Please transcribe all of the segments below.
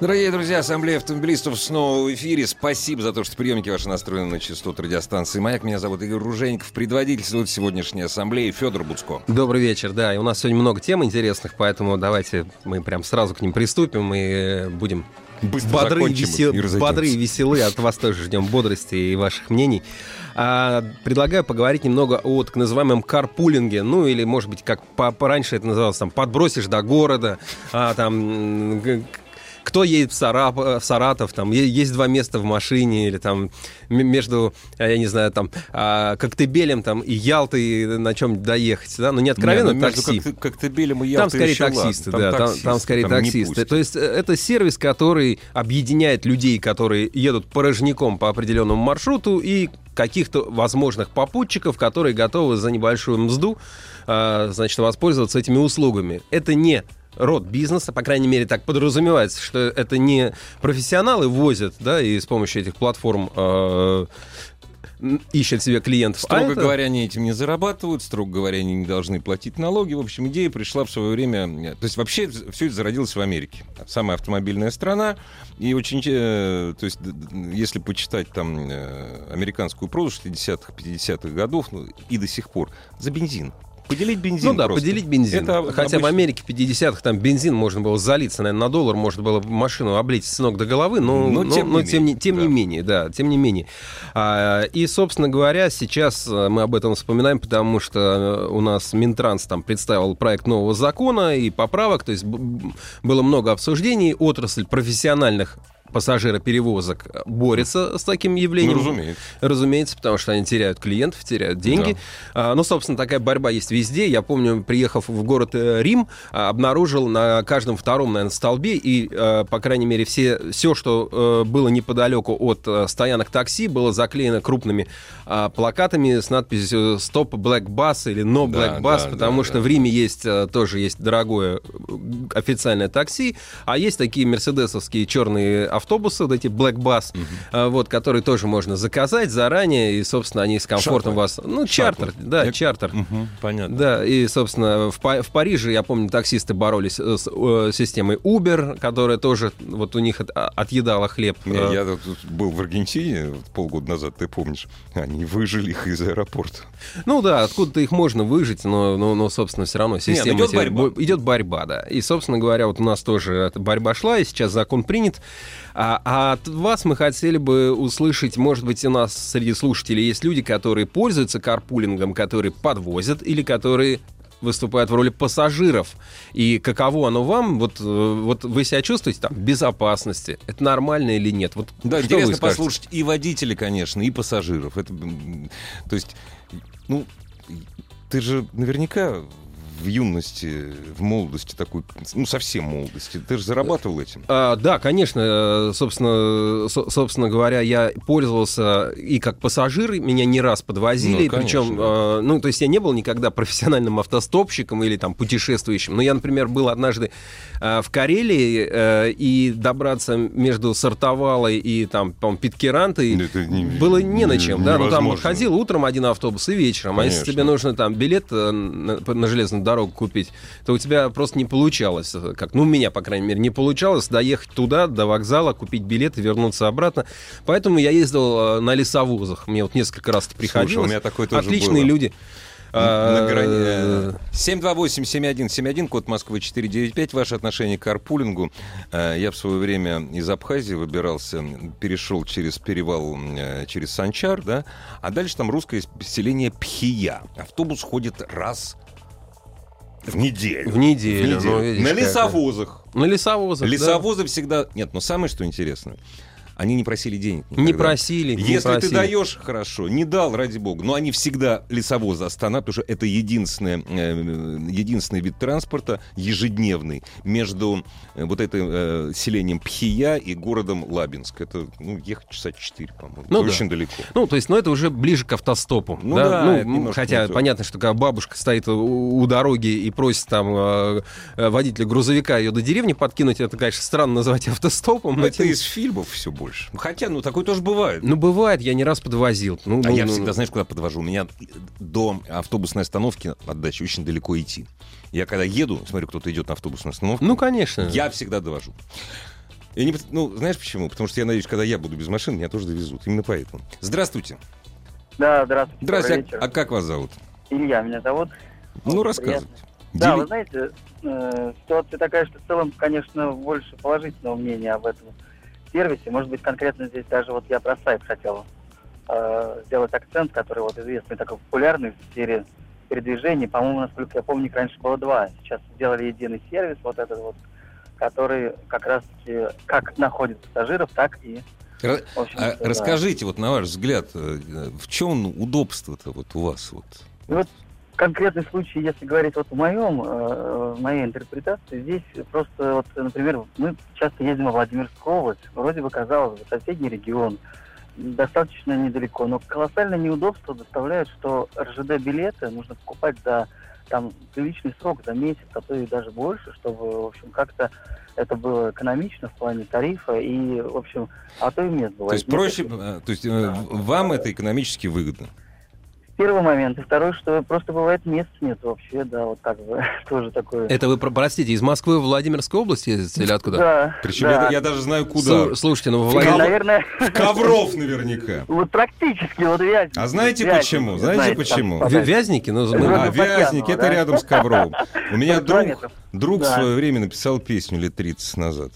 Дорогие друзья, Ассамблея автомобилистов снова в эфире. Спасибо за то, что приемники ваши настроены на частоту радиостанции «Маяк». Меня зовут Игорь Ружеников. Предводительствует сегодняшней ассамблеи Федор Буцко. Добрый вечер, да. И у нас сегодня много тем интересных, поэтому давайте мы прям сразу к ним приступим и будем Быстро бодры, и весел- и бодры и веселы. От вас тоже ждем бодрости и ваших мнений. А, предлагаю поговорить немного о так называемом карпулинге. Ну, или, может быть, как по- пораньше это называлось, там, подбросишь до города, а, там, кто едет в, Сарап- в Саратов, там есть два места в машине, или там между, а, я не знаю, там а, Коктебелем там, и Ялтой на чем доехать, да, но не откровенно Не, ну, между такси. как- Коктебелем и Там Ялтой скорее еще ладно. таксисты, да, там, таксисты, там скорее там таксисты. То есть э, это сервис, который объединяет людей, которые едут порожняком по определенному маршруту и каких-то возможных попутчиков, которые готовы за небольшую мзду, э, значит, воспользоваться этими услугами. Это не род бизнеса, по крайней мере, так подразумевается, что это не профессионалы возят, да, и с помощью этих платформ э, м, ищут себе клиентов. а Строго это- говоря, они этим не зарабатывают, строго говоря, они не должны платить налоги. В общем, идея пришла в свое время... То есть вообще все это зародилось в Америке. Самая автомобильная страна. И очень... э, То есть если почитать там э, американскую прозу 60-х, 50-х годов, ну, и до сих пор, за бензин. Поделить бензин Ну да, просто. поделить бензин. Это Хотя в обычно- Америке в 50-х там бензин можно было залиться, наверное, на доллар, можно было машину облить с ног до головы, но, Но но- тем не но тем, не, менее, тем не да. менее, да, тем не менее. А, и, собственно говоря, сейчас э, мы об этом вспоминаем, потому что э, у нас Минтранс там представил проект нового закона и поправок, то есть было много обсуждений, отрасль профессиональных пассажироперевозок борется с таким явлением. Ну, разумеется. Разумеется, потому что они теряют клиентов, теряют деньги. А, ну, собственно, такая борьба есть везде. Я помню, приехав в город э, Рим, а, обнаружил на каждом втором, наверное, столбе и, э, по крайней мере, все, все что э, было неподалеку от э, стоянок такси, было заклеено крупными а, плакатами с надписью «Stop Black Bus» или «No Да, Black Bus», да, потому да, что да. в Риме есть э, тоже есть дорогое э, официальное такси, а есть такие мерседесовские черные автобусы, вот эти Black Bus, э, вот, которые тоже можно заказать заранее, и, собственно, они с комфортом Шаттлы. вас... Ну, чартер, да, Я- чартер. Мгм, понятно. Да, и, собственно, в, Па- в Париже, я помню, таксисты боролись э, с э, системой Uber, которая тоже вот у них от- а, отъедала хлеб. Не, Э, Я тут был в Аргентине полгода назад, ты помнишь. Они выжили их из аэропорта. Ну да, откуда-то их можно выжить, но, но, но, собственно, все равно система... идет эти- борьба. бо- Идет борьба, да. И, собственно говоря, вот у нас тоже эта борьба шла, и сейчас закон принят. А, а от вас мы хотели бы услышать, может быть, у нас среди слушателей есть люди, которые пользуются карпулингом, которые подвозят или которые выступают в роли пассажиров. И каково оно вам? Вот, э, вот вы себя чувствуете там в безопасности? Это нормально или нет? Вот Да, интересно послушать и водителей, конечно, и пассажиров. Это, то есть, ну, ты же наверняка в юности, в молодости такой, ну, совсем молодости, ты же зарабатывал этим. А, да, конечно, э, собственно, со- собственно говоря, я пользовался и как пассажир, меня не раз подвозили, Ну, конечно, причем, э, ну, то есть я не был никогда профессиональным автостопщиком или там путешествующим, но я, например, был однажды э, в Карелии э, и добраться между Сартовалой и там, по-моему, Питкерантой не- было не на чем, да, ну там ходил утром один автобус и вечером, а если Конечно. тебе нужно там билет э, на, на железную дорогу купить, то у тебя просто не получалось, э, как, ну, у меня, по крайней мере, не получалось доехать туда, до вокзала, купить билет и вернуться обратно. Поэтому я ездил э, на лесовозах. Мне вот несколько раз это приходилось. у меня такое тоже Отличные было. люди. На А, грани... 728-7171, код Москвы 495. Ваше отношение к карпулингу. Э, Я в свое время из Абхазии выбирался, перешел через перевал, э, через Санчар, да, а дальше там русское поселение Пхия. Автобус ходит раз в неделю. В неделю, В ну, видишь, На как. лесовозах. На лесовозах, да. Лесовозы всегда... Нет, но самое что интересно, они не просили денег. Не никогда. просили, не Если просили. ты даешь, хорошо. Не дал, ради бога. Но они всегда лесовозы останавливают, потому что это единственное, э, единственный вид транспорта ежедневный между э, вот этим э, селением Пхия и городом Лабинск. Это, ну, ехать часа четыре, по-моему. Ну да. очень далеко. Ну, то есть, ну, это уже ближе к автостопу. Ну да, Ну, м, немножко хотя не понятно, что когда бабушка стоит у, у дороги и просит там водителя грузовика ее до деревни подкинуть, это, конечно, странно называть автостопом. но Это тем- из фильмов все больше. Хотя, ну, такое тоже бывает. Ну, бывает, я не раз подвозил. Ну, А ну, я ну, всегда, знаешь, куда подвожу? У меня до автобусной остановки от дачи очень далеко идти. Я когда еду, смотрю, кто-то идет на автобусную остановку, Ну, конечно. я всегда довожу. Я не, ну, знаешь почему? Потому что я надеюсь, когда я буду без машины, меня тоже довезут. Именно поэтому. Здравствуйте. Да, здравствуйте. Здравствуйте. добрый А, вечер. а как вас зовут? Илья меня зовут. Ну, рассказывайте. Да, Дели- вы знаете, э, ситуация такая, что в целом, конечно, больше положительного мнения об этом сервисе. Может быть, конкретно здесь даже вот я про сайт хотел э, сделать акцент, который вот известный, такой популярный в сфере передвижений. По-моему, насколько я помню, их раньше было два. Сейчас сделали единый сервис, вот этот вот, который как раз-таки как находит пассажиров, так и, общем а расскажите, вот на ваш взгляд, э, в чем удобство-то вот у вас? Вот? И вот конкретный случай, если говорить вот в моем, э, моей интерпретации, здесь просто вот, например, мы часто ездим во Владимирскую область, вроде бы казалось бы, соседний регион, достаточно недалеко, но колоссальное неудобство доставляет, что РЖД-билеты нужно покупать за там приличный срок, за месяц, а то и даже больше, чтобы, в общем, как-то это было экономично в плане тарифа и, в общем, а то и То бывает. есть проще, э, то есть э, в- вам это экономически выгодно? Первый момент. И второй, что просто бывает мест нет вообще, да, вот как бы тоже такое. Это вы, про- простите, из Москвы в Владимирскую область ездите или откуда? Да. Причем да. я, я даже знаю, куда. Слу- Слушайте, ну, И, Владимир- наверное, В Ковров наверняка. вот практически вот Вязник. А знаете Вязник, почему? Знаете знаете, почему? там Вязники? Ну, мы- А, Фатьянова, Вязник, это да? рядом с Ковровым. У меня друг, друг в свое время написал песню лет 30 назад.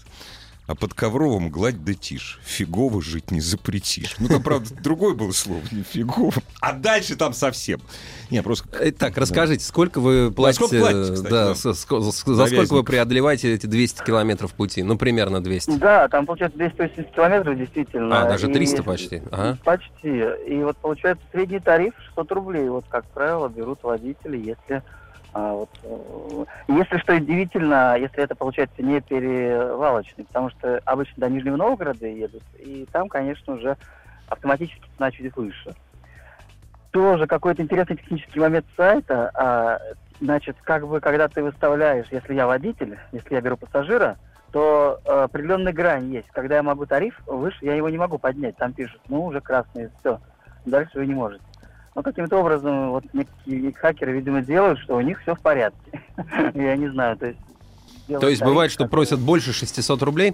А под Ковровым гладь да тишь. Фигово жить не запретишь. Ну, там, правда, другое было слово, не фигово. А дальше там совсем. Не, просто... Э, Так, расскажите, сколько вы платите, сколько платите, кстати, да, за сколько вы преодолеваете эти 200 километров пути? Ну, примерно 200. Да, там получается 280 километров действительно. А, даже И 300 если- почти. Почти. И вот получается средний тариф 600 рублей. Вот, как правило, берут водители, если а, вот, э, если что удивительно, если это получается не перевалочный, потому что обычно до Нижнего Новгорода едут, и там, конечно, уже автоматически цена чуть выше. Тоже какой-то интересный технический момент сайта. а, значит, как бы, когда ты выставляешь, если я водитель, если я беру пассажира, то э, определенная грань есть. Когда я могу тариф выше, я его не могу поднять. Там пишут, ну, уже красный, все. Дальше вы не можете. Но каким-то образом вот некие хакеры, видимо, делают, что у них все в порядке. Я не знаю, то есть... То есть бывает, что просят больше 600 рублей?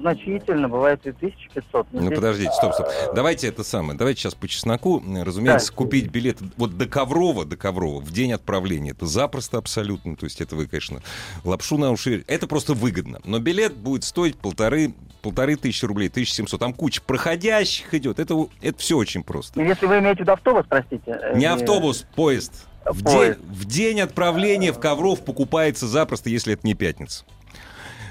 Значительно, бывает и 1500. Но Ну, здесь, подождите, стоп, стоп. а, Давайте это самое. Давайте сейчас по чесноку. Разумеется, Да. купить билет вот до Коврова, до Коврова в день отправления. Это запросто абсолютно. То есть это вы, конечно, лапшу на уши. Это просто выгодно. Но билет будет стоить полторы, полторы тысячи рублей, 1700. Там куча проходящих идет. Это, это все очень просто. Если вы имеете в виду автобус, простите. э, Не автобус, поезд. В, Поезд. День, в день отправления в Ковров покупается запросто, если это не пятница.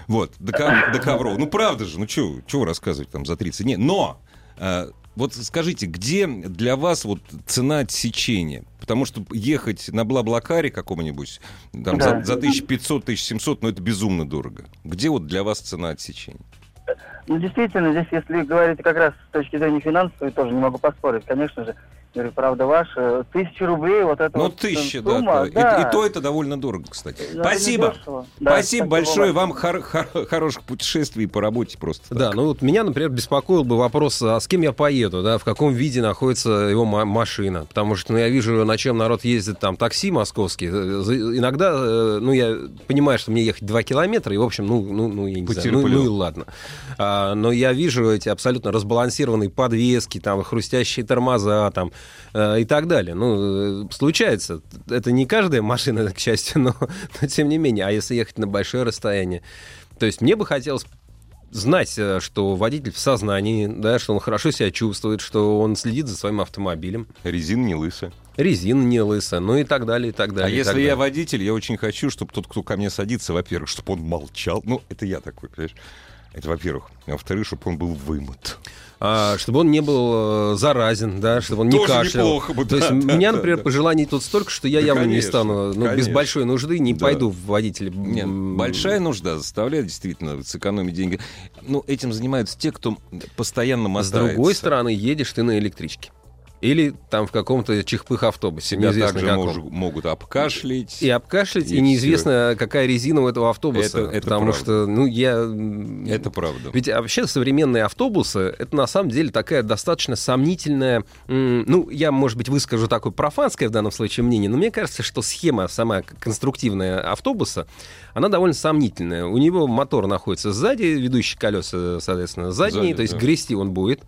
Вот, до, Ков- до Ковров. Ну, правда же, ну, вы рассказывать там за 30 дней? Но, э, вот скажите, где для вас вот цена отсечения? Потому что ехать на Блаблакаре каком-нибудь там, Да. за, за 1500-1700, ну, это безумно дорого. Где вот для вас цена отсечения? Ну, действительно, здесь, если говорить как раз с точки зрения финансовой, тоже не могу поспорить, конечно же, говорю, правда ваша, тысяча рублей, вот это Ну, вот тысяча, да. сумма, да. И- И, то это довольно дорого, кстати. Ну, Спасибо. Да, Спасибо большое. вам. Хор- хор- хороших путешествий по работе просто. Да, так. ну вот меня, например, беспокоил бы вопрос, а с кем я поеду, да, в каком виде находится его ма- машина. Потому что, ну, я вижу, на чем народ ездит, там, такси московские. э, Иногда, э, ну, я понимаю, что мне ехать 2 километра, и, в общем, ну, ну, ну я не знаю, ну, Потерплю. ну и ладно. А, но я вижу эти абсолютно разбалансированные подвески, там, хрустящие тормоза, там, э, и так далее. Ну, э, случается. Это не каждая машина, к счастью, но, но тем не менее. А если ехать на большое расстояние? То есть мне бы хотелось знать, э, что водитель в сознании, да, что он хорошо себя чувствует, что он следит за своим автомобилем, Резина не лысая. резина не лысая, ну и так далее, и так далее. а если так я далее. водитель, я очень хочу, чтобы тот, кто ко мне садится, во-первых, чтобы он молчал. Ну, это я такой, понимаешь? Это во-первых. А во-вторых, чтобы он был вымыт. А, чтобы он не был э, заразен, да, чтобы он не Тоже кашлял. неплохо бы, То да, есть у да, меня, да, например, да. пожеланий тут столько, что я Да, явно не конечно, стану, ну, без большой нужды не Да. пойду в водители. Нет, большая нужда заставляет действительно сэкономить деньги. Ну, этим занимаются те, кто постоянно С мотается. другой стороны, едешь ты на электричке. Или там в каком-то чихпых автобусе, Тебя неизвестно также мож- могут обкашлять. И обкашлять, И и, неизвестно, какая резина у этого автобуса. Это- это потому правда. что, ну, я... Это правда. Ведь вообще современные автобусы это на самом деле такая достаточно сомнительная. Ну, я, может быть, выскажу такое профанское в данном случае мнение, но мне кажется, что схема сама конструктивная автобуса, она довольно сомнительная. У него мотор находится сзади, ведущие колеса, соответственно, задние, Сзади, то есть да. грести он будет.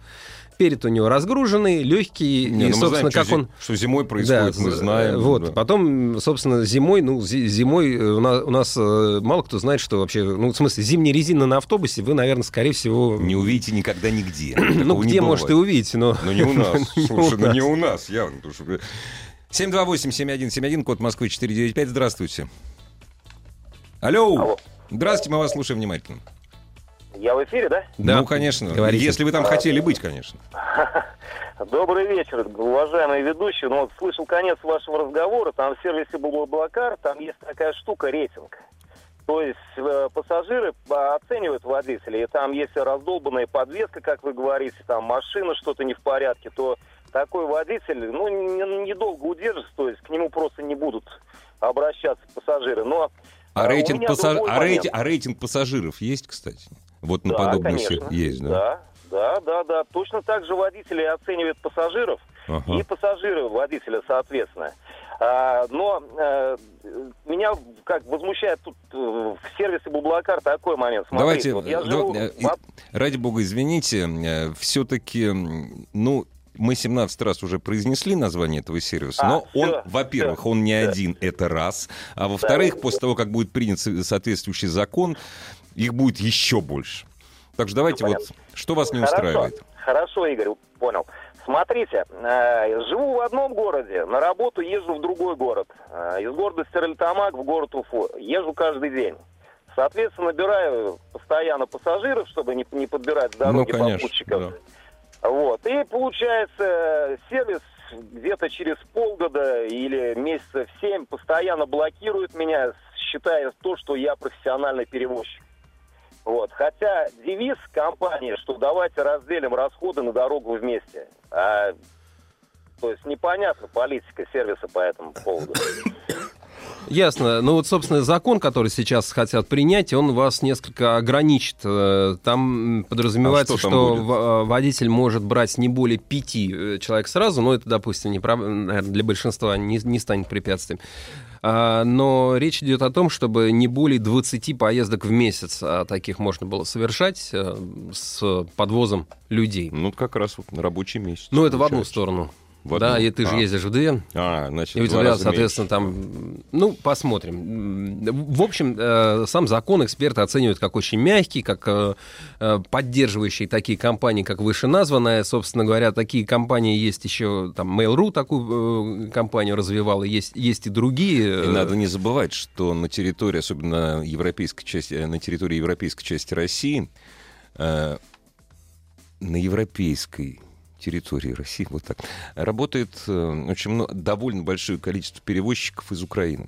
Перед у него разгруженный, легкий, Не, и, ну мы собственно, знаем, как что, он... что зимой происходит, Да, мы знаем. Вот, да. потом, собственно, зимой, ну, зи- зимой э, у нас, у нас э, мало кто знает, что вообще, ну, в смысле, зимняя резина на автобусе, вы, наверное, скорее всего... Не увидите никогда нигде. ну, где, может, и бывает. увидите, но... Но не у нас. Не у Слушай, ну не у нас, явно. потому что- 728-7171, код Москвы 495. Здравствуйте. Алло. Алло. Здравствуйте, мы вас слушаем внимательно. Я в эфире, да? Да. Ну, конечно. Говорите. Если вы там хотели быть, конечно. Добрый вечер, уважаемые ведущие. Ну, вот слышал конец вашего разговора. Там в сервисе Блаблакар, там есть такая штука, рейтинг. То есть э, пассажиры а, оценивают водителей, и там если раздолбанная подвеска, как вы говорите, там машина что-то не в порядке, то такой водитель, ну, не- недолго удержится, то есть к нему просто не будут обращаться пассажиры. Но А у рейтинг, меня пассаж- а рейтинг- момент. а рейтинг пассажиров есть, кстати? Вот на Да, подобных конечно. есть, да? Да, да, да, да. Точно так же водители оценивают пассажиров Ага. и пассажиры водителя, соответственно. А, но э, меня как возмущает тут э, в сервисе Бублакар такой момент. Смотрите, Давайте, вот я э, живу да- и- ради бога, извините, все-таки, ну, мы 17 раз уже произнесли название этого сервиса, А, но он, всё, во-первых, он не да. один, это раз, а во-вторых, Да. после того, как будет принят со- соответствующий закон, их будет еще больше. Так что давайте вот, понятно. что вас не Хорошо, устраивает? Хорошо, Игорь, понял. Смотрите, э, живу в одном городе, на работу езжу в другой город. Э, из города Стерлитамак в город Уфу. Езжу каждый день. Соответственно, набираю постоянно пассажиров, чтобы не, не подбирать с Ну, дороги конечно, попутчиков. Вот. И получается, сервис где-то через полгода или месяцев семь постоянно блокирует меня, считая то, что я профессиональный перевозчик. Вот. Хотя девиз компании, что давайте разделим расходы на дорогу вместе. А, то есть непонятна политика сервиса по этому поводу. Ясно. Ну вот, собственно, закон, который сейчас хотят принять, он вас несколько ограничит. Э, Там подразумевается, А что что, там в- э, водитель может брать не более пяти э, человек сразу, но это, допустим, не прав- наверное, для большинства не, не станет препятствием. А, Но речь идет о том, чтобы не более 20 поездок в месяц а таких можно было совершать с подвозом людей. Ну, как раз вот на рабочий месяц. Ну, это в одну сторону. В да, и ты же А. ездишь в две. А, значит, И у тебя, соответственно, меньше, там, ну, посмотрим. В общем, э, сам закон эксперты оценивают как очень мягкий, как э, э, поддерживающий такие компании, как вышеназванная. Собственно говоря, такие компании есть еще, там, Mail.ru такую компанию развивала, есть, есть и другие. И надо не забывать, что на территории, особенно европейской части, на территории европейской части России, на европейской территории России, вот так, работает э, очень много, довольно большое количество перевозчиков из Украины.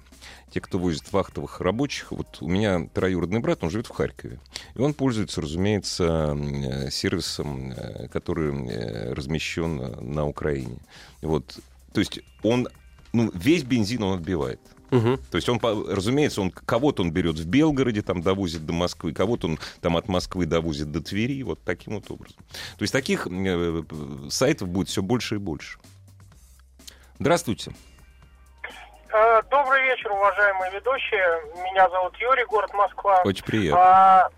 Те, кто возит вахтовых рабочих, вот у меня троюродный брат, он живет в Харькове. И он пользуется, разумеется, э, сервисом, э, который размещен на Украине. Вот. То есть он, ну, весь бензин он отбивает. Мгм. То есть он, разумеется, он кого-то он берет в Белгороде, там довозит до Москвы, кого-то он там от Москвы довозит до Твери, вот таким вот образом. То есть таких э, сайтов будет все больше и больше. Здравствуйте. Э, Добрый вечер, уважаемые ведущие. Меня зовут Юрий, город Москва. Очень приятно. А,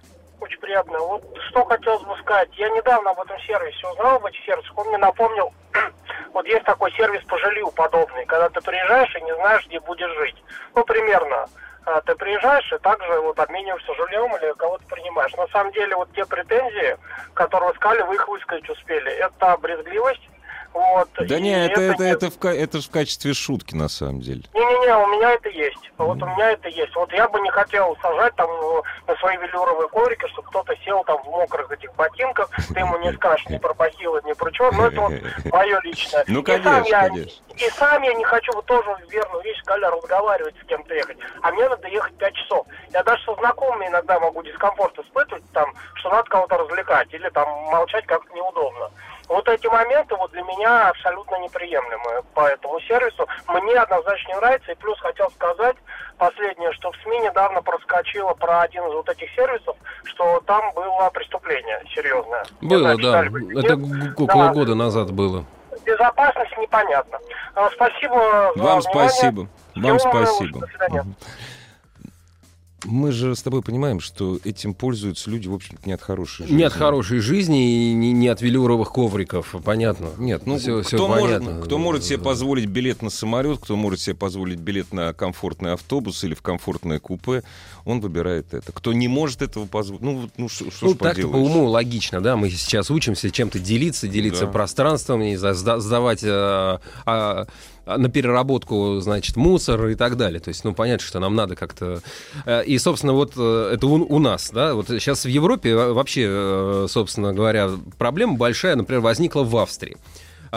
очень приятно. Вот что хотелось бы сказать. Я недавно об этом сервисе узнал, об этих сервисах. Он мне напомнил, вот есть такой сервис по жилью подобный, когда ты приезжаешь и не знаешь, где будешь жить. Ну, примерно. А, Ты приезжаешь и также вот обмениваешься жильем или кого-то принимаешь. На самом деле вот те претензии, которые вы сказали, вы их высказать успели. Это брезгливость. Вот, Да не, это, это, не- это, в, это же в качестве шутки, на самом деле. Не-не-не, у меня это есть. Вот у меня это есть. Вот я бы не хотел сажать там э, на свои велюровые коврики, чтобы кто-то сел там в мокрых этих ботинках, ты ему не скажешь ни про бахилы, ни про чего, но это вот мое личное. Ну, И сам конечно, я- конечно. И сам я не хочу вот тоже верную вещь сказали, разговаривать с кем-то ехать. А мне надо ехать 5 часов. Я даже со знакомыми иногда могу дискомфорт испытывать, там, что надо кого-то развлекать или там молчать как-то неудобно. Вот эти моменты вот для меня абсолютно неприемлемы по этому сервису. Мне однозначно не нравится. И плюс хотел сказать последнее, что в СМИ недавно проскочило про один из вот этих сервисов, что там было преступление серьезное. Было, знаю, да. Это около Да. года назад было. Безопасность непонятно. А, Спасибо Вам спасибо. Вам спасибо. До свидания. Мгм. Мы же с тобой понимаем, что этим пользуются люди, в общем-то, не от хорошей жизни. Не от хорошей жизни и не, не от велюровых ковриков, понятно. Нет, ну всё кто, может, понятно. кто может себе позволить билет на самолет, кто может себе позволить билет на комфортный автобус или в комфортное купе, он выбирает это. Кто не может этого позволить, ну, ну что, что Ну, ж так-то по уму логично, да, мы сейчас учимся чем-то делиться, делиться Да. пространством, не знаю, сда- сдавать э, а, а, на переработку, значит, мусор и так далее. То есть, ну, понятно, что нам надо как-то... э, И, собственно, вот э, это у, у нас, да, вот сейчас в Европе во- вообще, э, собственно говоря, проблема большая, например, возникла в Австрии.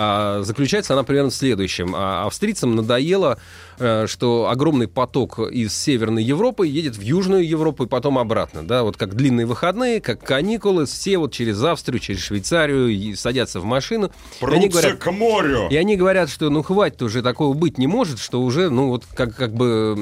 А, Заключается она примерно в следующем. А, Австрийцам надоело, э, что огромный поток из Северной Европы едет в Южную Европу и потом обратно. Да? Вот как длинные выходные, как каникулы, все вот через Австрию, через Швейцарию и садятся в машину. И они говорят, к морю! и они говорят, что ну хватит уже такого быть не может, что уже ну вот как как бы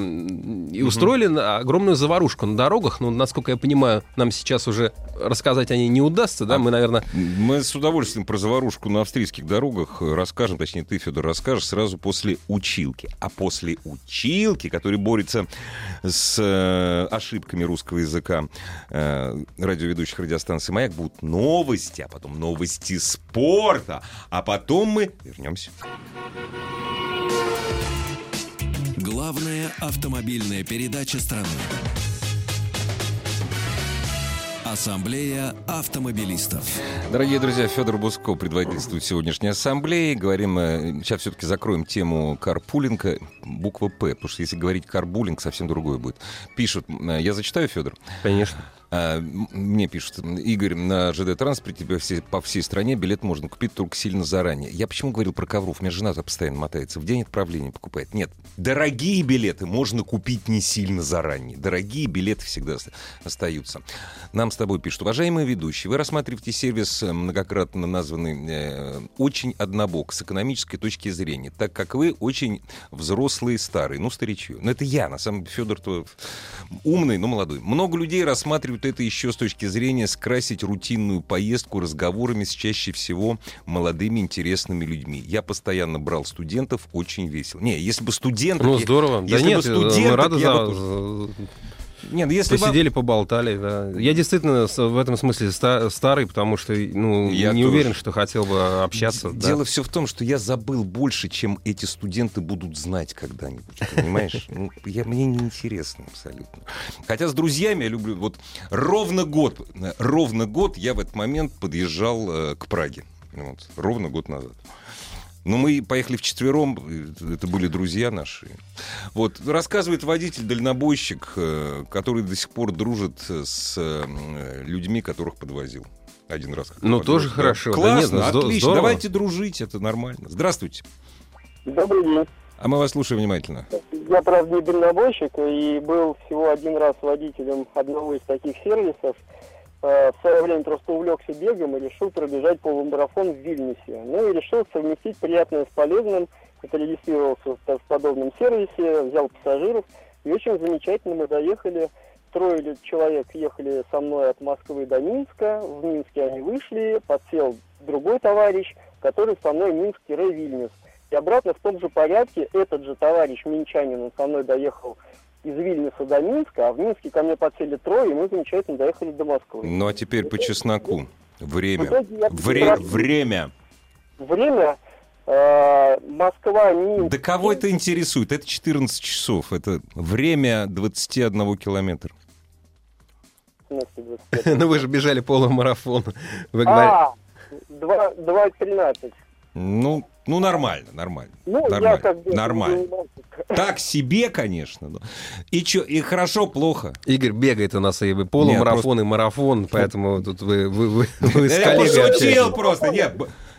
и устроили на- огромную заварушку на дорогах. Ну насколько я понимаю, нам сейчас уже рассказать о ней не удастся, да? Мы, наверное, Мы с удовольствием про заварушку на австрийских дорогах расскажем, точнее, ты, Федор, расскажешь сразу после училки. А после училки, который борется с э, ошибками русского языка э, радиоведущих радиостанций «Маяк», будут новости, а потом новости спорта, а потом мы вернемся. Главная автомобильная передача страны. Ассамблея автомобилистов. Дорогие друзья, Федор Буско предводительствует сегодняшней ассамблеи. Говорим, э, сейчас все-таки закроем тему карпулинга, буква «П», потому что если говорить карбулинг, совсем другое будет. Пишут, э, я зачитаю, Федор? конечно. А, Мне пишут, Игорь, на ЖД-транспорте по всей, по всей стране билет можно купить только сильно заранее. Я почему говорил про ковров? У меня жена постоянно мотается. В день отправления покупает. Нет, дорогие билеты можно купить не сильно заранее. Дорогие билеты всегда оста- остаются. Нам с тобой пишут. Уважаемые ведущие, вы рассматриваете сервис, э, многократно названный, э, очень однобок с экономической точки зрения, так как вы очень взрослый и старый. Ну, старичью. Но это я, на самом деле, Федор умный, но молодой. Много людей рассматривают это еще с точки зрения скрасить рутинную поездку разговорами с чаще всего молодыми интересными людьми. Я постоянно брал студентов, очень весело. Не, если бы студентов... Ну здорово. Да если нет, бы э, студенток, мы рады я за, бы Нет, ну, если Посидели, поболтали, да. Я действительно в этом смысле ста- старый, потому что ну, Я не тоже. уверен, что хотел бы общаться. да. Дело все в том, что я забыл больше, чем эти студенты будут знать когда-нибудь. Понимаешь? Ну, я, мне неинтересно абсолютно. Хотя с друзьями я люблю... Вот ровно год, ровно год я в этот момент подъезжал э, к Праге. Вот, ровно год назад. Но мы поехали вчетвером, это были друзья наши. Вот, рассказывает водитель-дальнобойщик, э, который до сих пор дружит с э, людьми, которых подвозил. Один раз. Ну, тоже Да. хорошо. Да Классно, нет, ну, отлично. здорово. Давайте дружить, это нормально. Здравствуйте. Добрый день. А мы вас слушаем внимательно. Я, правда, не дальнобойщик и был всего один раз водителем одного из таких сервисов. Э, В свое время просто увлекся бегом и решил пробежать полумарафон в Вильнюсе. Ну и решил совместить приятное с полезным. Это регистрировался в подобном сервисе, взял пассажиров. И очень замечательно мы доехали. Трое человек ехали со мной от Москвы до Минска. В Минске они вышли, подсел другой товарищ, который со мной Минск-Вильнюс. И обратно в том же порядке этот же товарищ минчанин, со мной доехал из Вильнюса до Минска, а в Минске ко мне подсели трое, и мы замечательно доехали до Москвы. Ну а теперь по чесноку. Время. Вре- Время. Время э, Москва, Минск. Да кого это интересует? Это 14 часов. Это время 21 километра. в смысле, 25? Ну вы же бежали полумарафон. Вы говорите, А, два- 2.13. Ну, Ну, нормально, нормально. Ну, я нормально, как бы... нормально. Так себе, конечно. но- И что, и хорошо, плохо. Игорь бегает у нас и полумарафон, и марафон, поэтому тут вы, вы, вы, вы с Я коллегой пошутил общаетесь. просто. Нет,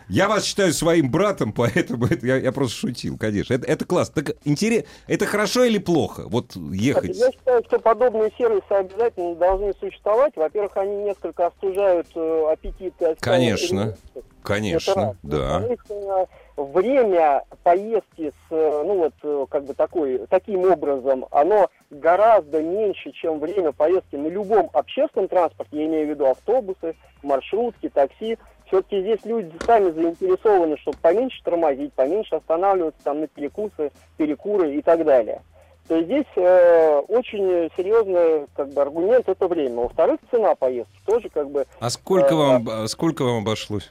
я вас считаю своим братом, поэтому это я, я просто шутил, конечно. Это, это классно. Так интерес, это хорошо или плохо? Вот ехать. Я считаю, что подобные сервисы обязательно должны существовать. Во-первых, они несколько остужают э, аппетит. так сказать, Конечно. Конечно, да. Э, время поездки с, э, ну вот, э, как бы такой, таким образом, оно гораздо меньше, чем время поездки на любом общественном транспорте, я имею в виду автобусы, маршрутки, такси. Все-таки здесь люди сами заинтересованы, чтобы поменьше тормозить, поменьше останавливаться там на перекусы, перекуры и так далее. То есть здесь э, очень серьезный как бы, аргумент это время. Во-вторых, цена поездки тоже как бы А сколько Э, вам, а сколько вам обошлось?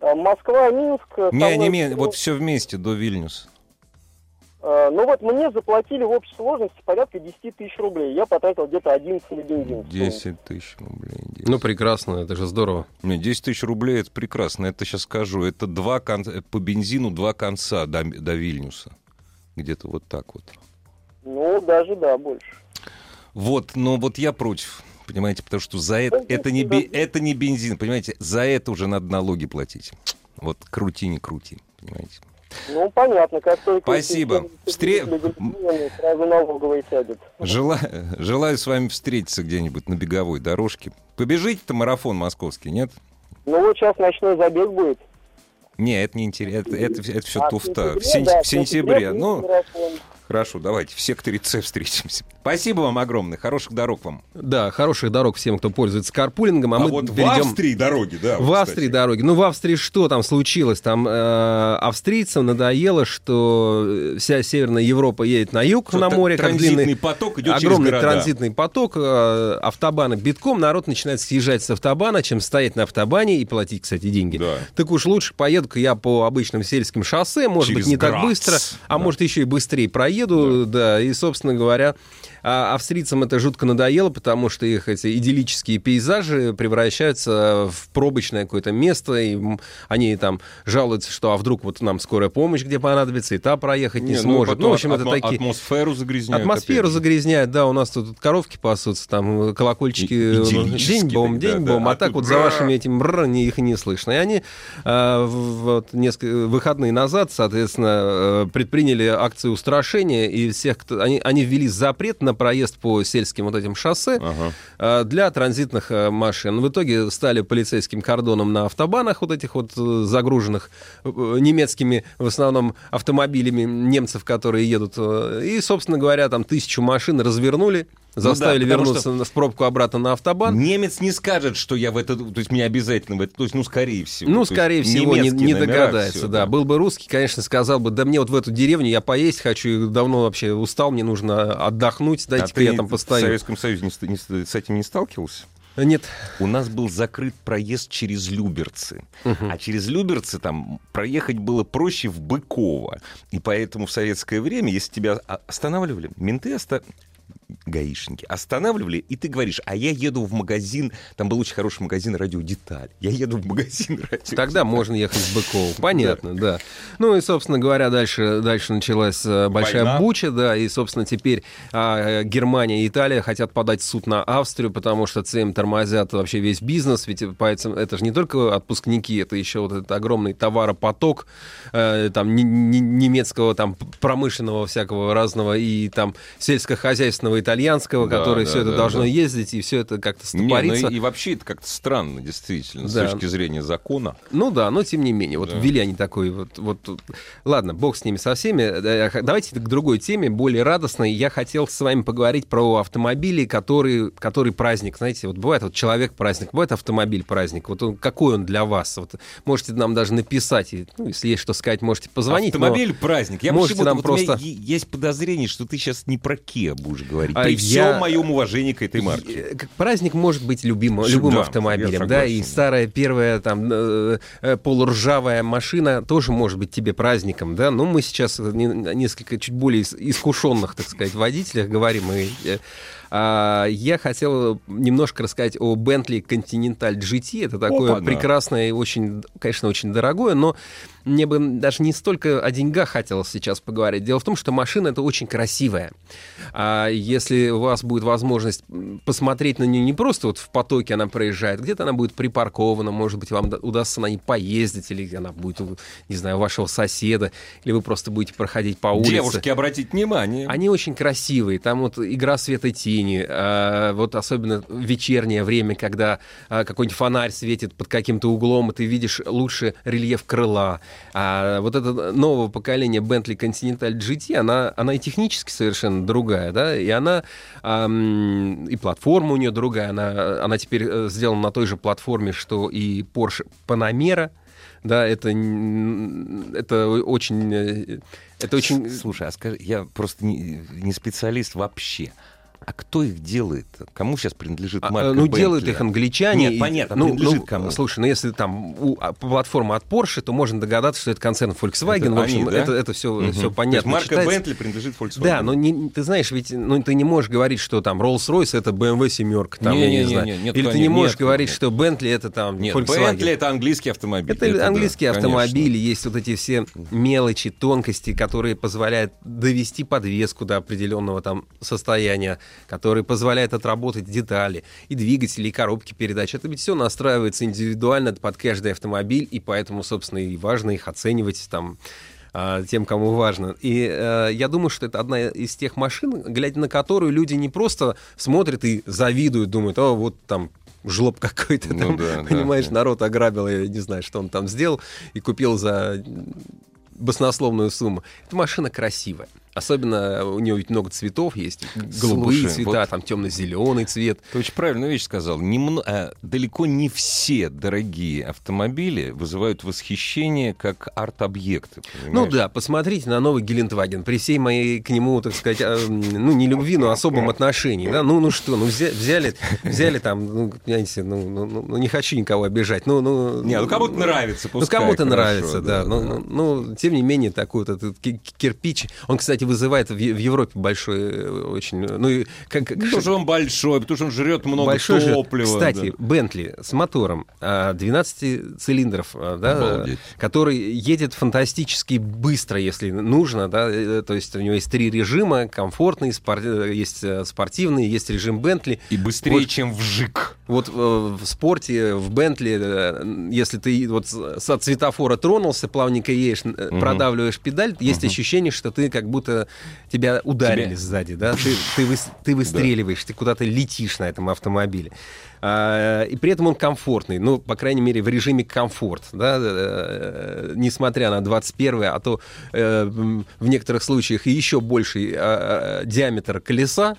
э, Москва, Минск. э, Не, не, мной- не, вот все вместе до Вильнюса. Э, Ну вот мне заплатили в общей сложности порядка 10 тысяч рублей. Я потратил где-то 11 на бензин. 10 тысяч рублей. 10. Ну, прекрасно, это же здорово. Не, 10 тысяч рублей это прекрасно. Это сейчас скажу. Это два кон- по бензину два конца до, до Вильнюса. Где-то вот так вот. Ну, даже да, больше. Вот, но вот я против. Понимаете, потому что за это, это, не, это не бензин, понимаете, за это уже надо налоги платить. Вот крути, не крути, понимаете. Ну, понятно, как только... Спасибо. Встре- Сразу налоговые сядет. Желаю, желаю с вами встретиться где-нибудь на беговой дорожке. Побежите-то марафон московский, нет? Ну, вот сейчас ночной забег будет. Не, это не интересно. Это, это, все А в туфта. В, сентябре, сен- да, в сентябре. Ну, марафон. Хорошо, давайте в секторе С встретимся. Спасибо вам огромное. Хороших дорог вам. Да, хороших дорог всем, кто пользуется карпулингом. А, мы перейдем... дороги, да. В Австрии дороги. Ну, в Австрии что там случилось? Там э, австрийцам надоело, что э, вся Северная Европа едет на юг на море, транзитный длинный поток идет огромный через города. транзитный поток, э, автобаны битком, народ начинает съезжать с автобана, чем стоять на автобане и платить, кстати, деньги. Да. Так уж лучше поеду-ка я по обычным сельским шоссе, может Через быть, не так Грац. быстро, а Да. может, еще и быстрее проеду, да, и, собственно говоря, а австрийцам это жутко надоело, потому что их эти идиллические пейзажи превращаются в пробочное какое-то место, и они там жалуются, что а вдруг вот нам скорая помощь где понадобится, и та проехать не, ну, сможет. потом Ну, в общем, это такие... Атмосферу загрязняют. Атмосферу опять загрязняют, да, у нас тут коровки пасутся, там колокольчики, э, день-бом, день-бом, да. а А так тут вот за вашими этим бр, не- их не слышно. И они э, вот несколько выходные назад, соответственно, э, предприняли акцию устрашения, и всех, кто, они, они ввели запрет на проезд по сельским вот этим шоссе Ага. э, для транзитных э, машин. В итоге стали полицейским кордоном на автобанах вот этих вот э, загруженных немецкими в основном автомобилями немцев, которые едут. И, собственно говоря, там тысячу машин развернули, заставили Ну потому вернуться в пробку обратно на автобан. Немец не скажет, что я в это... То есть мне обязательно в это... То есть, ну, скорее всего. Ну, скорее всего, не, не догадается, всё, да. Был бы русский, конечно, сказал бы, да мне вот в эту деревню я поесть хочу, давно вообще устал, мне нужно отдохнуть, А дайте-ка ты я там в постою. Советском Союзе не не с этим не сталкивался? Нет. У нас был закрыт проезд через Люберцы. А через Люберцы там проехать было проще в Быково. И поэтому в советское время, если тебя останавливали, менты оста- гаишники останавливали, и ты говоришь, а я еду в магазин, там был очень хороший магазин радиодеталь, я еду в магазин радиодеталь. Тогда можно ехать в Быково. Понятно, да. Ну и, собственно говоря, дальше, дальше началась э, большая Война. буча, да, и, собственно, теперь а, э, Германия и Италия хотят подать в суд на Австрию, потому что ЦМ тормозят вообще весь бизнес, ведь поэтому это же не только отпускники, это еще вот этот огромный товаропоток э, там не- не- немецкого, там промышленного всякого разного и там сельскохозяйственного итальянского, Да, который да, все это да, должно да. ездить, и все это как-то Не, ну стопорится. и, и вообще это как-то странно, действительно, Да. с точки зрения закона. Ну да, но тем не менее, вот Да. ввели они такой вот, вот, ладно, бог с ними со всеми. Давайте к другой теме, более радостной. Я хотел с вами поговорить про автомобили, которые, который праздник, знаете, вот бывает вот человек праздник, бывает автомобиль праздник. Вот он, какой он для вас? Вот можете нам даже написать, и, ну, если есть что сказать, можете позвонить. но- Автомобиль праздник. Я можете нам вот просто- есть подозрение, что ты сейчас не про Kia будешь говорить. А При я- всем моем уважении к этой марке. Э, Как праздник может быть любим, любым да, автомобилем, да, и старая первая там э, э, полуржавая машина тоже может быть тебе праздником, да. Но мы сейчас несколько чуть более ис- искушенных, так сказать, водителях говорим. И, э, а, я хотел немножко рассказать о Bentley Continental GT. Это такое Опа-на. прекрасное и очень, конечно, очень дорогое, но мне бы даже не столько о деньгах хотелось сейчас поговорить. Дело в том, что машина это очень красивая. А если у вас будет возможность посмотреть на нее не просто вот в потоке она проезжает, где-то она будет припаркована, может быть, вам удастся на ней поездить, или она будет, не знаю, вашего соседа, или вы просто будете проходить по улице. Девушки, обратите внимание. Они очень красивые. Там вот игра света и тени. А, вот особенно вечернее время, когда а, какой-нибудь фонарь светит под каким-то углом, и ты видишь лучше рельеф крыла. А вот это нового поколения Bentley Continental GT, она, она и технически совершенно другая, да, и она, и платформа у нее другая, она, она теперь э, сделана на той же платформе, что и Porsche Panamera, да, это, это очень... Э, это очень... Слушай, а скажи, я просто не, не специалист вообще. А кто их делает? Кому сейчас принадлежит марка а, Ну, Bentley? делают их англичане. Нет, понятно, ну, принадлежит ну, кому? Слушай, ну если там у, а, платформа от Porsche, то можно догадаться, что это концерн Volkswagen. Это в общем, они, да? это, это все, Мгм. все То есть понятно. марка читается. Bentley принадлежит Volkswagen. Да, но не, ты знаешь, ведь ну, ты не можешь говорить, что там Rolls-Royce это BMW семерка, там, я не Не-не-не, знаю. нет, Или ты конечно, не можешь нет, говорить, нет. что Bentley это там Нет, Volkswagen. Bentley это английский автомобиль. Это, да, английские конечно. автомобили, есть вот эти все мелочи, тонкости, которые позволяют довести подвеску до определенного там состояния, которые позволяют отработать детали, и двигатели, и коробки передач. Это ведь все настраивается индивидуально под каждый автомобиль, и поэтому, собственно, и важно их оценивать там а, тем, кому важно. И э, я думаю, что это одна из тех машин, глядя на которую люди не просто смотрят и завидуют, думают, о, вот там жлоб какой-то, Ну там, да, понимаешь, да. народ ограбил, я не знаю, что он там сделал, и купил за баснословную сумму. Эта машина красивая. Особенно у нее ведь много цветов есть. Голубые Слушай, цвета, вот- там темно-зеленый цвет. Ты очень правильную вещь сказал. Немно- а, далеко не все дорогие автомобили вызывают восхищение как арт-объекты. Ну понимаешь? да, посмотрите на новый Гелендваген. При всей моей к нему, так сказать, а, ну не любви, но особом отношении. Да? Ну, ну что, ну взя- взяли, взяли там, ну, понимаете, ну, ну, ну, ну, не хочу никого обижать. Ну, ну, Не, ну кому-то нравится, Ну, пускай, кому-то хорошо, нравится, да. Ну, ну, ну, тем не менее, такой вот этот ки- кирпич. Он, кстати, вызывает в, в Европе большой э, очень... э, Ну, и как, как- Потому что он большой, потому что он жрет много большой топлива. Кстати, да. Бентли с мотором а, 12 цилиндров, а, да, Обалдеть. который едет фантастически быстро, если нужно, да, э, то есть у него есть три режима, комфортный, спор- есть спортивный, есть режим Бентли. И быстрее, Вот- чем вжик. Вот э, в спорте, в Бентли, если ты вот с- с от светофора тронулся, плавненько едешь, э, продавливаешь педаль, есть ощущение, что ты как будто тебя ударили Тебя- сзади, да, ты, ты, выс- ты выстреливаешь, ты куда-то летишь на этом автомобиле. А, и при этом он комфортный, ну, по крайней мере, в режиме комфорт, да, э, несмотря на 21 а то э, в некоторых случаях и еще больший а, а, диаметр колеса,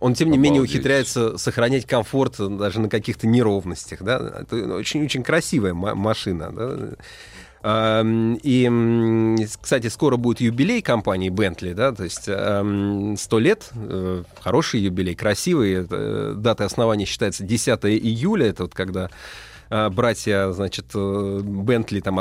он, тем не менее, Обалдеть. ухитряется сохранять комфорт даже на каких-то неровностях. Да? Это очень-очень красивая ма- машина. Да? Ам, И, кстати, скоро будет юбилей компании Bentley, да, то есть ам, 100 лет, э, хороший юбилей, красивый. Э, Дата основания считается 10 июля, это вот когда а, братья, значит, э, Бентли там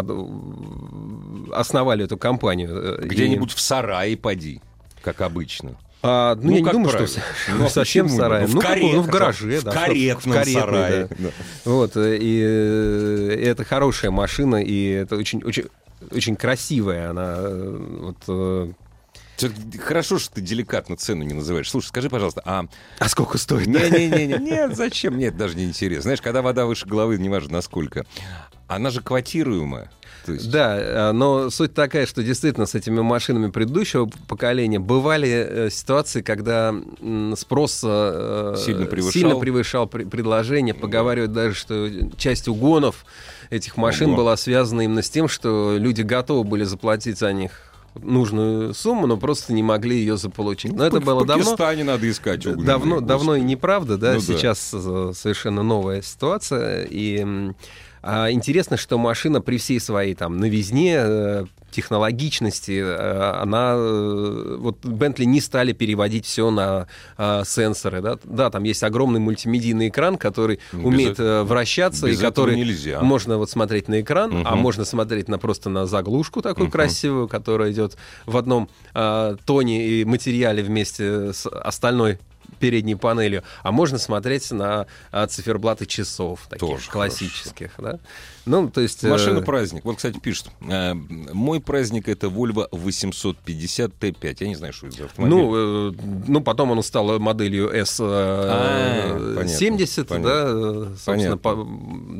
основали эту компанию. э, и- Где-нибудь в сарае поди, как обычно. А, ну, Ну, я не думаю, правило. что Ну, совсем в сарае. Ну, в Ну, ну, в каретах, гараже, в да. каретном каретной, сарае, да. да. Вот, э, и э, это хорошая машина, и это очень, очень, очень красивая она. э, Вот, Хорошо, что ты деликатно цену не называешь. Слушай, скажи, пожалуйста, а... А сколько стоит? Не-не-не, нет, зачем? Мне это даже не интересно. Знаешь, когда вода выше головы, неважно насколько, она же квотируемая. Есть, Да, э, но суть такая, что действительно с этими машинами предыдущего поколения бывали э, ситуации, когда спрос э, Сильно превышал. сильно превышал пре- предложение. Поговаривают даже, что часть угонов этих машин Ого. была связана именно с тем, что люди готовы были заплатить за них нужную сумму, но просто не могли ее заполучить. Но это в было давно. Пакистане надо искать угнанные, Давно, давно и неправда, да, Ну да. сейчас э, совершенно новая ситуация. И а, интересно, что машина при всей своей там новизне, э, технологичности, э, она э, вот Бентли не стали переводить все на э, сенсоры, да, да, там есть огромный мультимедийный экран, который без умеет этого- э, вращаться без и который нельзя. можно вот смотреть на экран, а Мгм. можно смотреть на просто на заглушку такую Мгм. красивую, которая идет в одном э, тоне и материале вместе с остальной передней панелью, а можно смотреть на а, циферблаты часов, таких Тоже классических, да? Ну, то есть... э, Машина праздник. Вот, кстати, пишет. э, Мой праздник это Volvo 850 T5. Я не знаю, что это за автомобиль. Ну, э, ну, потом он стал моделью А, понятно, S70, понятно. да, собственно, по-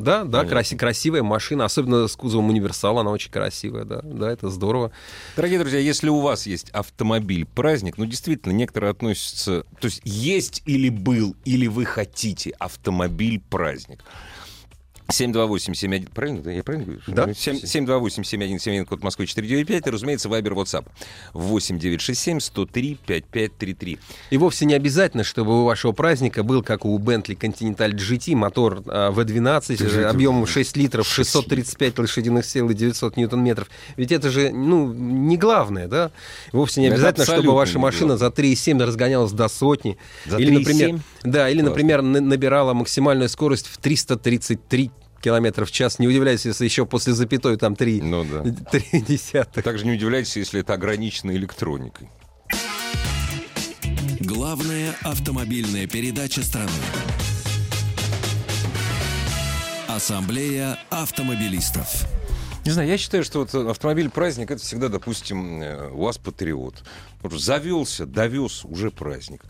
да, да, краси- красивая машина, особенно с кузовом универсала, она очень красивая, да, да, это здорово. Дорогие друзья, если у вас есть автомобиль праздник, ну действительно, некоторые относятся, то есть есть или был, или вы хотите автомобиль праздник. 728-71, правильно? да? Я правильно говорю? Да. 728-7171, код Москвы 495, и, разумеется, Вайбер, WhatsApp 8967-103-5533. И вовсе не обязательно, чтобы у вашего праздника был, как у Bentley Continental GT, мотор а, V12 Ты же э, объемом 6 литров, 6 635 лошадиных сил и 900 ньютон-метров. Ведь это же, ну, не главное, да? Вовсе не обязательно, чтобы ваша машина за 3,7 разгонялась до сотни. За или, например, 3,7? да, или, Классно. например, на- набирала максимальную скорость в 333 километров в час. Не удивляйтесь, если еще после запятой там 3, Ну да. 3 десятых. Также не удивляйтесь, если это ограничено электроникой. Главная автомобильная передача страны. Ассамблея автомобилистов. Не знаю, я считаю, что вот автомобиль праздник это всегда, допустим, э, УАЗ Патриот. Вот Завелся, довез, уже праздник.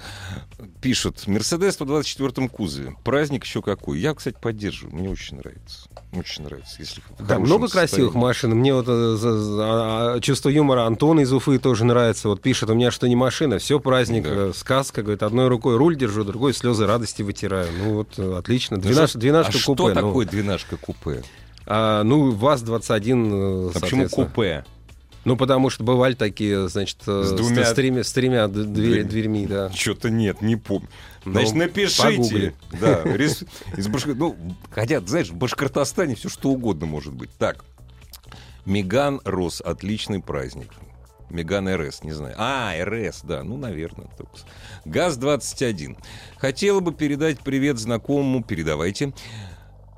Пишет, Мерседес по 24 кузове. Праздник еще какой. Я, кстати, поддерживаю. Мне очень нравится. Очень нравится. Если в Да, много красивых состоянии. машин. Мне вот э, за- а, чувство юмора Антона из Уфы тоже нравится. Вот пишет, у меня что не машина, все праздник, Да. э, сказка. Говорит, одной рукой руль держу, другой слезы радости вытираю. Ну вот, отлично. Ну, Двенаш- Двенашка а купе. что ну. такое двенашка купе? А, ну, ВАЗ-21, э, А почему купе? Ну, потому что бывали такие, значит, э, С с, двумя- с тремя, с тремя д- две- Дверь. дверьми, да. Что-то нет, не помню. Ну, Значит, напишите. погугли. Да, рис- из Башкор- Ну, хотя, знаешь, в Башкортостане все что угодно может быть. Так, Меган Рос, отличный праздник. Меган РС, не знаю. А, РС, да, ну, наверное. только. ГАЗ-21. Хотела бы передать привет знакомому, передавайте.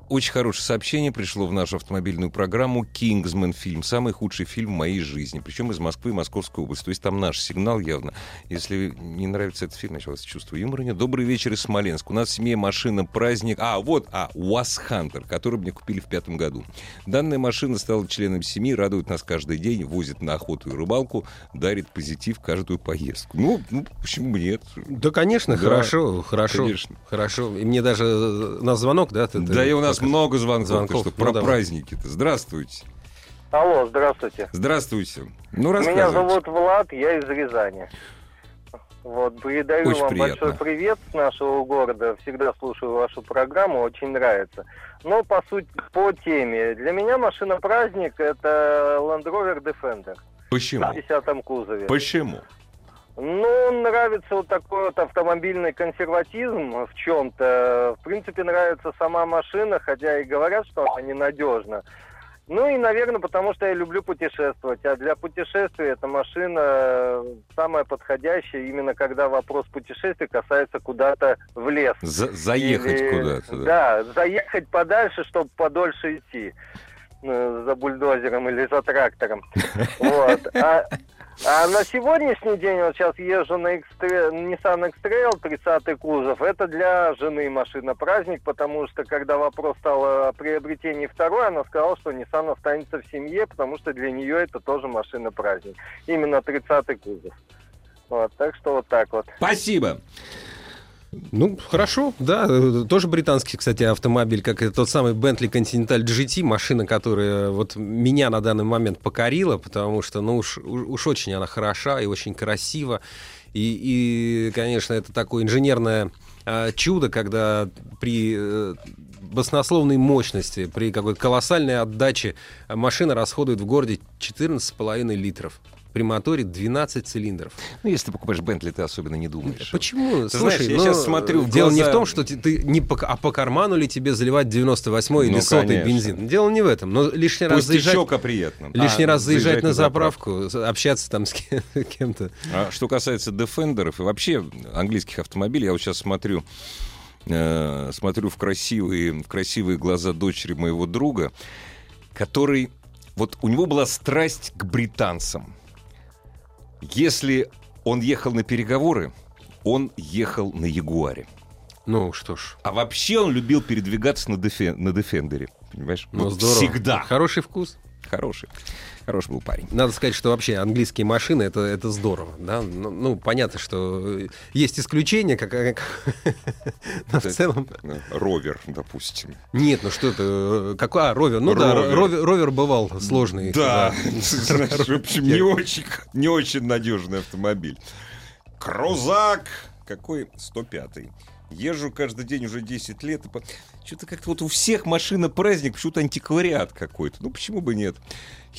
Очень хорошее сообщение пришло в нашу автомобильную программу «Кингсман» фильм. Самый худший фильм в моей жизни. Причем из Москвы и Московской области. То есть там наш сигнал явно. Если не нравится этот фильм, значит, у вас чувство юмора нет. Добрый вечер из Смоленска. У нас в семье машина праздник. А, вот, а, УАЗ Хантер, который мне купили в пятом году. Данная машина стала членом семьи, радует нас каждый день, возит на охоту и рыбалку, дарит позитив каждую поездку. Ну, ну почему нет? Да, конечно, Да, хорошо, хорошо. конечно. Хорошо. И мне даже э, на звонок, да? ты- Да и у нас пока- много звонков, Звонков, что, ну, про давай. праздники-то. Здравствуйте. Алло, здравствуйте. Здравствуйте. Ну, Меня зовут Влад, я из Рязани. Вот, передаю Очень вам приятно. большой привет с нашего города. Всегда слушаю вашу программу, очень нравится. Но по сути, по теме. Для меня машина праздник это Land Rover Defender Почему? в 10 кузове. Почему? Ну, нравится вот такой вот автомобильный консерватизм в чем-то. В принципе, нравится сама машина, хотя и говорят, что она ненадежна. Ну и, наверное, потому что я люблю путешествовать. А для путешествия эта машина э, самая подходящая, именно когда вопрос путешествия касается куда-то в лес. За- заехать Или- куда-то. Да. Да, заехать подальше, чтобы подольше идти э, за бульдозером или за трактором. Вот. А, а на сегодняшний день, вот сейчас езжу на X-Trail, Nissan X-Trail 30 кузов, это для жены машина праздник, потому что когда вопрос стал о приобретении второй, она сказала, что Nissan останется в семье, потому что для нее это тоже машина праздник. Именно 30 кузов. Вот, так что вот так вот. Спасибо. Ну, хорошо, да. э, Тоже британский, кстати, автомобиль, как и тот самый Bentley Continental GT, машина, которая вот меня на данный момент покорила, потому что, ну, уж, уж очень она хороша и очень красива. И, и конечно, это такое инженерное а, чудо, когда при э, баснословной мощности, при какой-то колоссальной отдаче а, машина расходует в городе 14,5 литров. При моторе 12 цилиндров. Ну, если ты покупаешь Бентли, ты особенно не думаешь. Почему? Ты Слушай, знаешь, я ну, щас смотрю в Дело не глаза- в том, что ты, ты не по, а по карману ли тебе заливать 98-й или Ну, 100 конечно. бензин. Дело не в этом. Но лишний раз заезжать, приятно. лишний А, раз заезжать на заправку, общаться там с кем- кем-то. А что касается дефендеров и вообще английских автомобилей, я вот сейчас смотрю, э, смотрю в красивые, в красивые глаза дочери моего друга, который... Вот у него была страсть к британцам. Если он ехал на переговоры, он ехал на Ягуаре. Ну что ж, А вообще он любил передвигаться на, дефе- на Дефендере. Понимаешь? ну Вот здорово. Всегда. Хороший вкус. Хороший. Хороший был парень. Надо сказать, что вообще английские машины это, это здорово. Да? Ну, ну, понятно, что есть исключения, как, как- но в целом. Ровер, допустим. Нет, ну что это? Какой? А, ровер. Ну да, Ровер. ровер, ровер бывал сложный. Да, знаешь, в общем, не очень, не очень надежный автомобиль. Крузак! Какой 105-й. Езжу каждый день уже 10 лет. И. Что-то как-то вот у всех машина праздник, почему-то антиквариат какой-то. Ну, почему бы нет?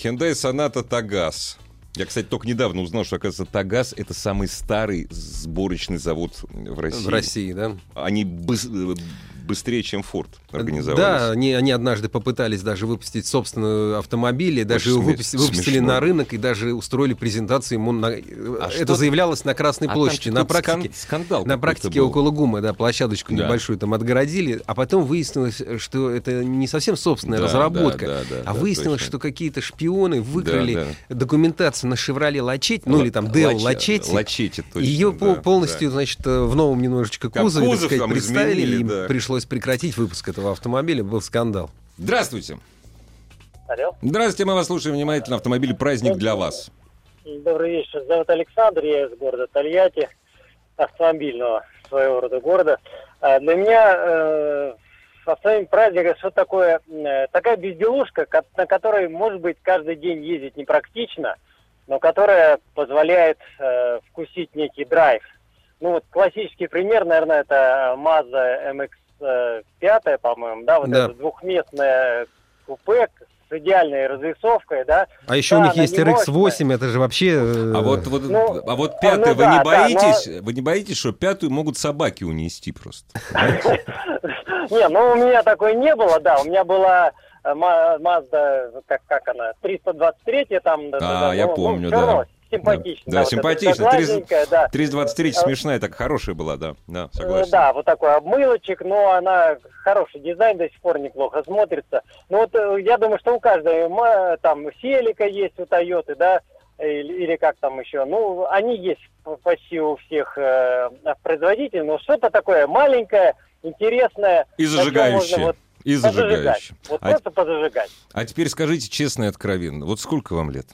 Hyundai Sonata Тагаз. Я, кстати, только недавно узнал, что, оказывается, Тагаз — это самый старый сборочный завод в России. В России, да? Они э, быстрее, чем Форд организовались. Да, они, они однажды попытались даже выпустить собственные автомобили, даже его выпусти- выпустили смешно. на рынок и даже устроили презентацию ему. На... А это что- заявлялось на Красной А площади. На практике, скандал на практике был. около ГУМа, да, площадочку Да. небольшую там отгородили, а потом выяснилось, что это не совсем собственная Да, разработка, да, да, да, а да, выяснилось, точно. что какие-то шпионы выкрали Да, документацию на «Шевроле Лачетти», ну или там «Део Лаче- Лачетти», Лачетти, точно. ее да, полностью, да. значит, э, в новом немножечко кузове, так кузов сказать, там представили, изменили, им да. пришлось прекратить выпуск этого автомобиля, был скандал. Здравствуйте. Алло. Здравствуйте, мы вас слушаем внимательно. Автомобиль «Праздник» для вас. Добрый вечер. Зовут Александр, я из города Тольятти, автомобильного своего рода города. А Для меня э, автомобиль праздника что такое? Э, Такая безделушка, ко- на которой, может быть, каждый день ездить непрактично, но которая позволяет э, вкусить некий драйв. Ну вот классический пример, наверное, это Mazda MX-5, по-моему, да, вот Да. это двухместное купе с идеальной развесовкой, да, А еще Да, у них есть не RX-8, это же вообще... э, А вот, вот, Ну, а вот пятое, ну вы да, не да, боитесь? Вы не боитесь, что пятую могут собаки унести просто? Не, ну у меня такой не было, да. У меня была э, Mazda, как, как она, 323 там. А, да, я ну, ну, помню, да. Симпатично. Да, вот симпатично. эта гладенькая, да. 323 А- смешная, так хорошая была, да. Да, Э, согласен. Да, вот такой обмылочек, но она хороший дизайн до сих пор неплохо смотрится. Ну вот э, я думаю, что у каждой ма- там Селика есть у Тойоты, да, или, или как там еще. Ну, они есть почти у всех э, производителей, но что-то такое маленькое, интересное. И зажигающее. вот И зажигающее. Вот А, просто позажигать. а теперь скажите честно и откровенно, вот сколько вам лет?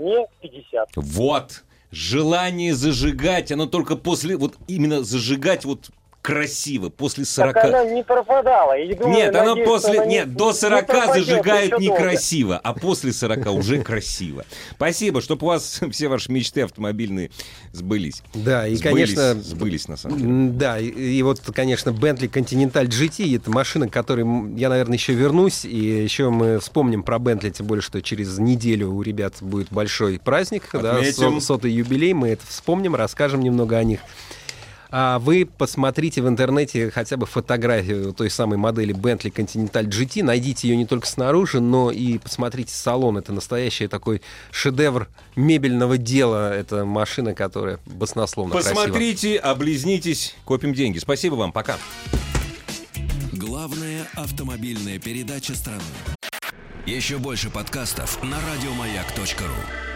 Мне 50. Вот. Желание зажигать, оно только после, вот именно зажигать вот красиво, после 40... Так она не пропадала. И думаю, Нет, надеюсь, что после... она не- Нет, до не 40 пропадет зажигают еще долго. некрасиво, а после 40 уже красиво. Спасибо, чтобы у вас все ваши мечты автомобильные сбылись. Да, и, Сбылись, конечно... Сбылись, на самом деле. Да, и, и вот, конечно, Bentley Continental GT это машина, к которой я, наверное, еще вернусь, и еще мы вспомним про Bentley, тем более, что через неделю у ребят будет большой праздник, да, Отметим. со- сотый юбилей, мы это вспомним, расскажем немного о них. А вы посмотрите в интернете хотя бы фотографию той самой модели Bentley Continental GT, найдите ее не только снаружи, но и посмотрите салон. Это настоящий такой шедевр мебельного дела. Это машина, которая баснословно красива. Посмотрите, облизнитесь, копим деньги. Спасибо вам, пока. Главная автомобильная передача страны. Еще больше подкастов на радиомаяк.ру.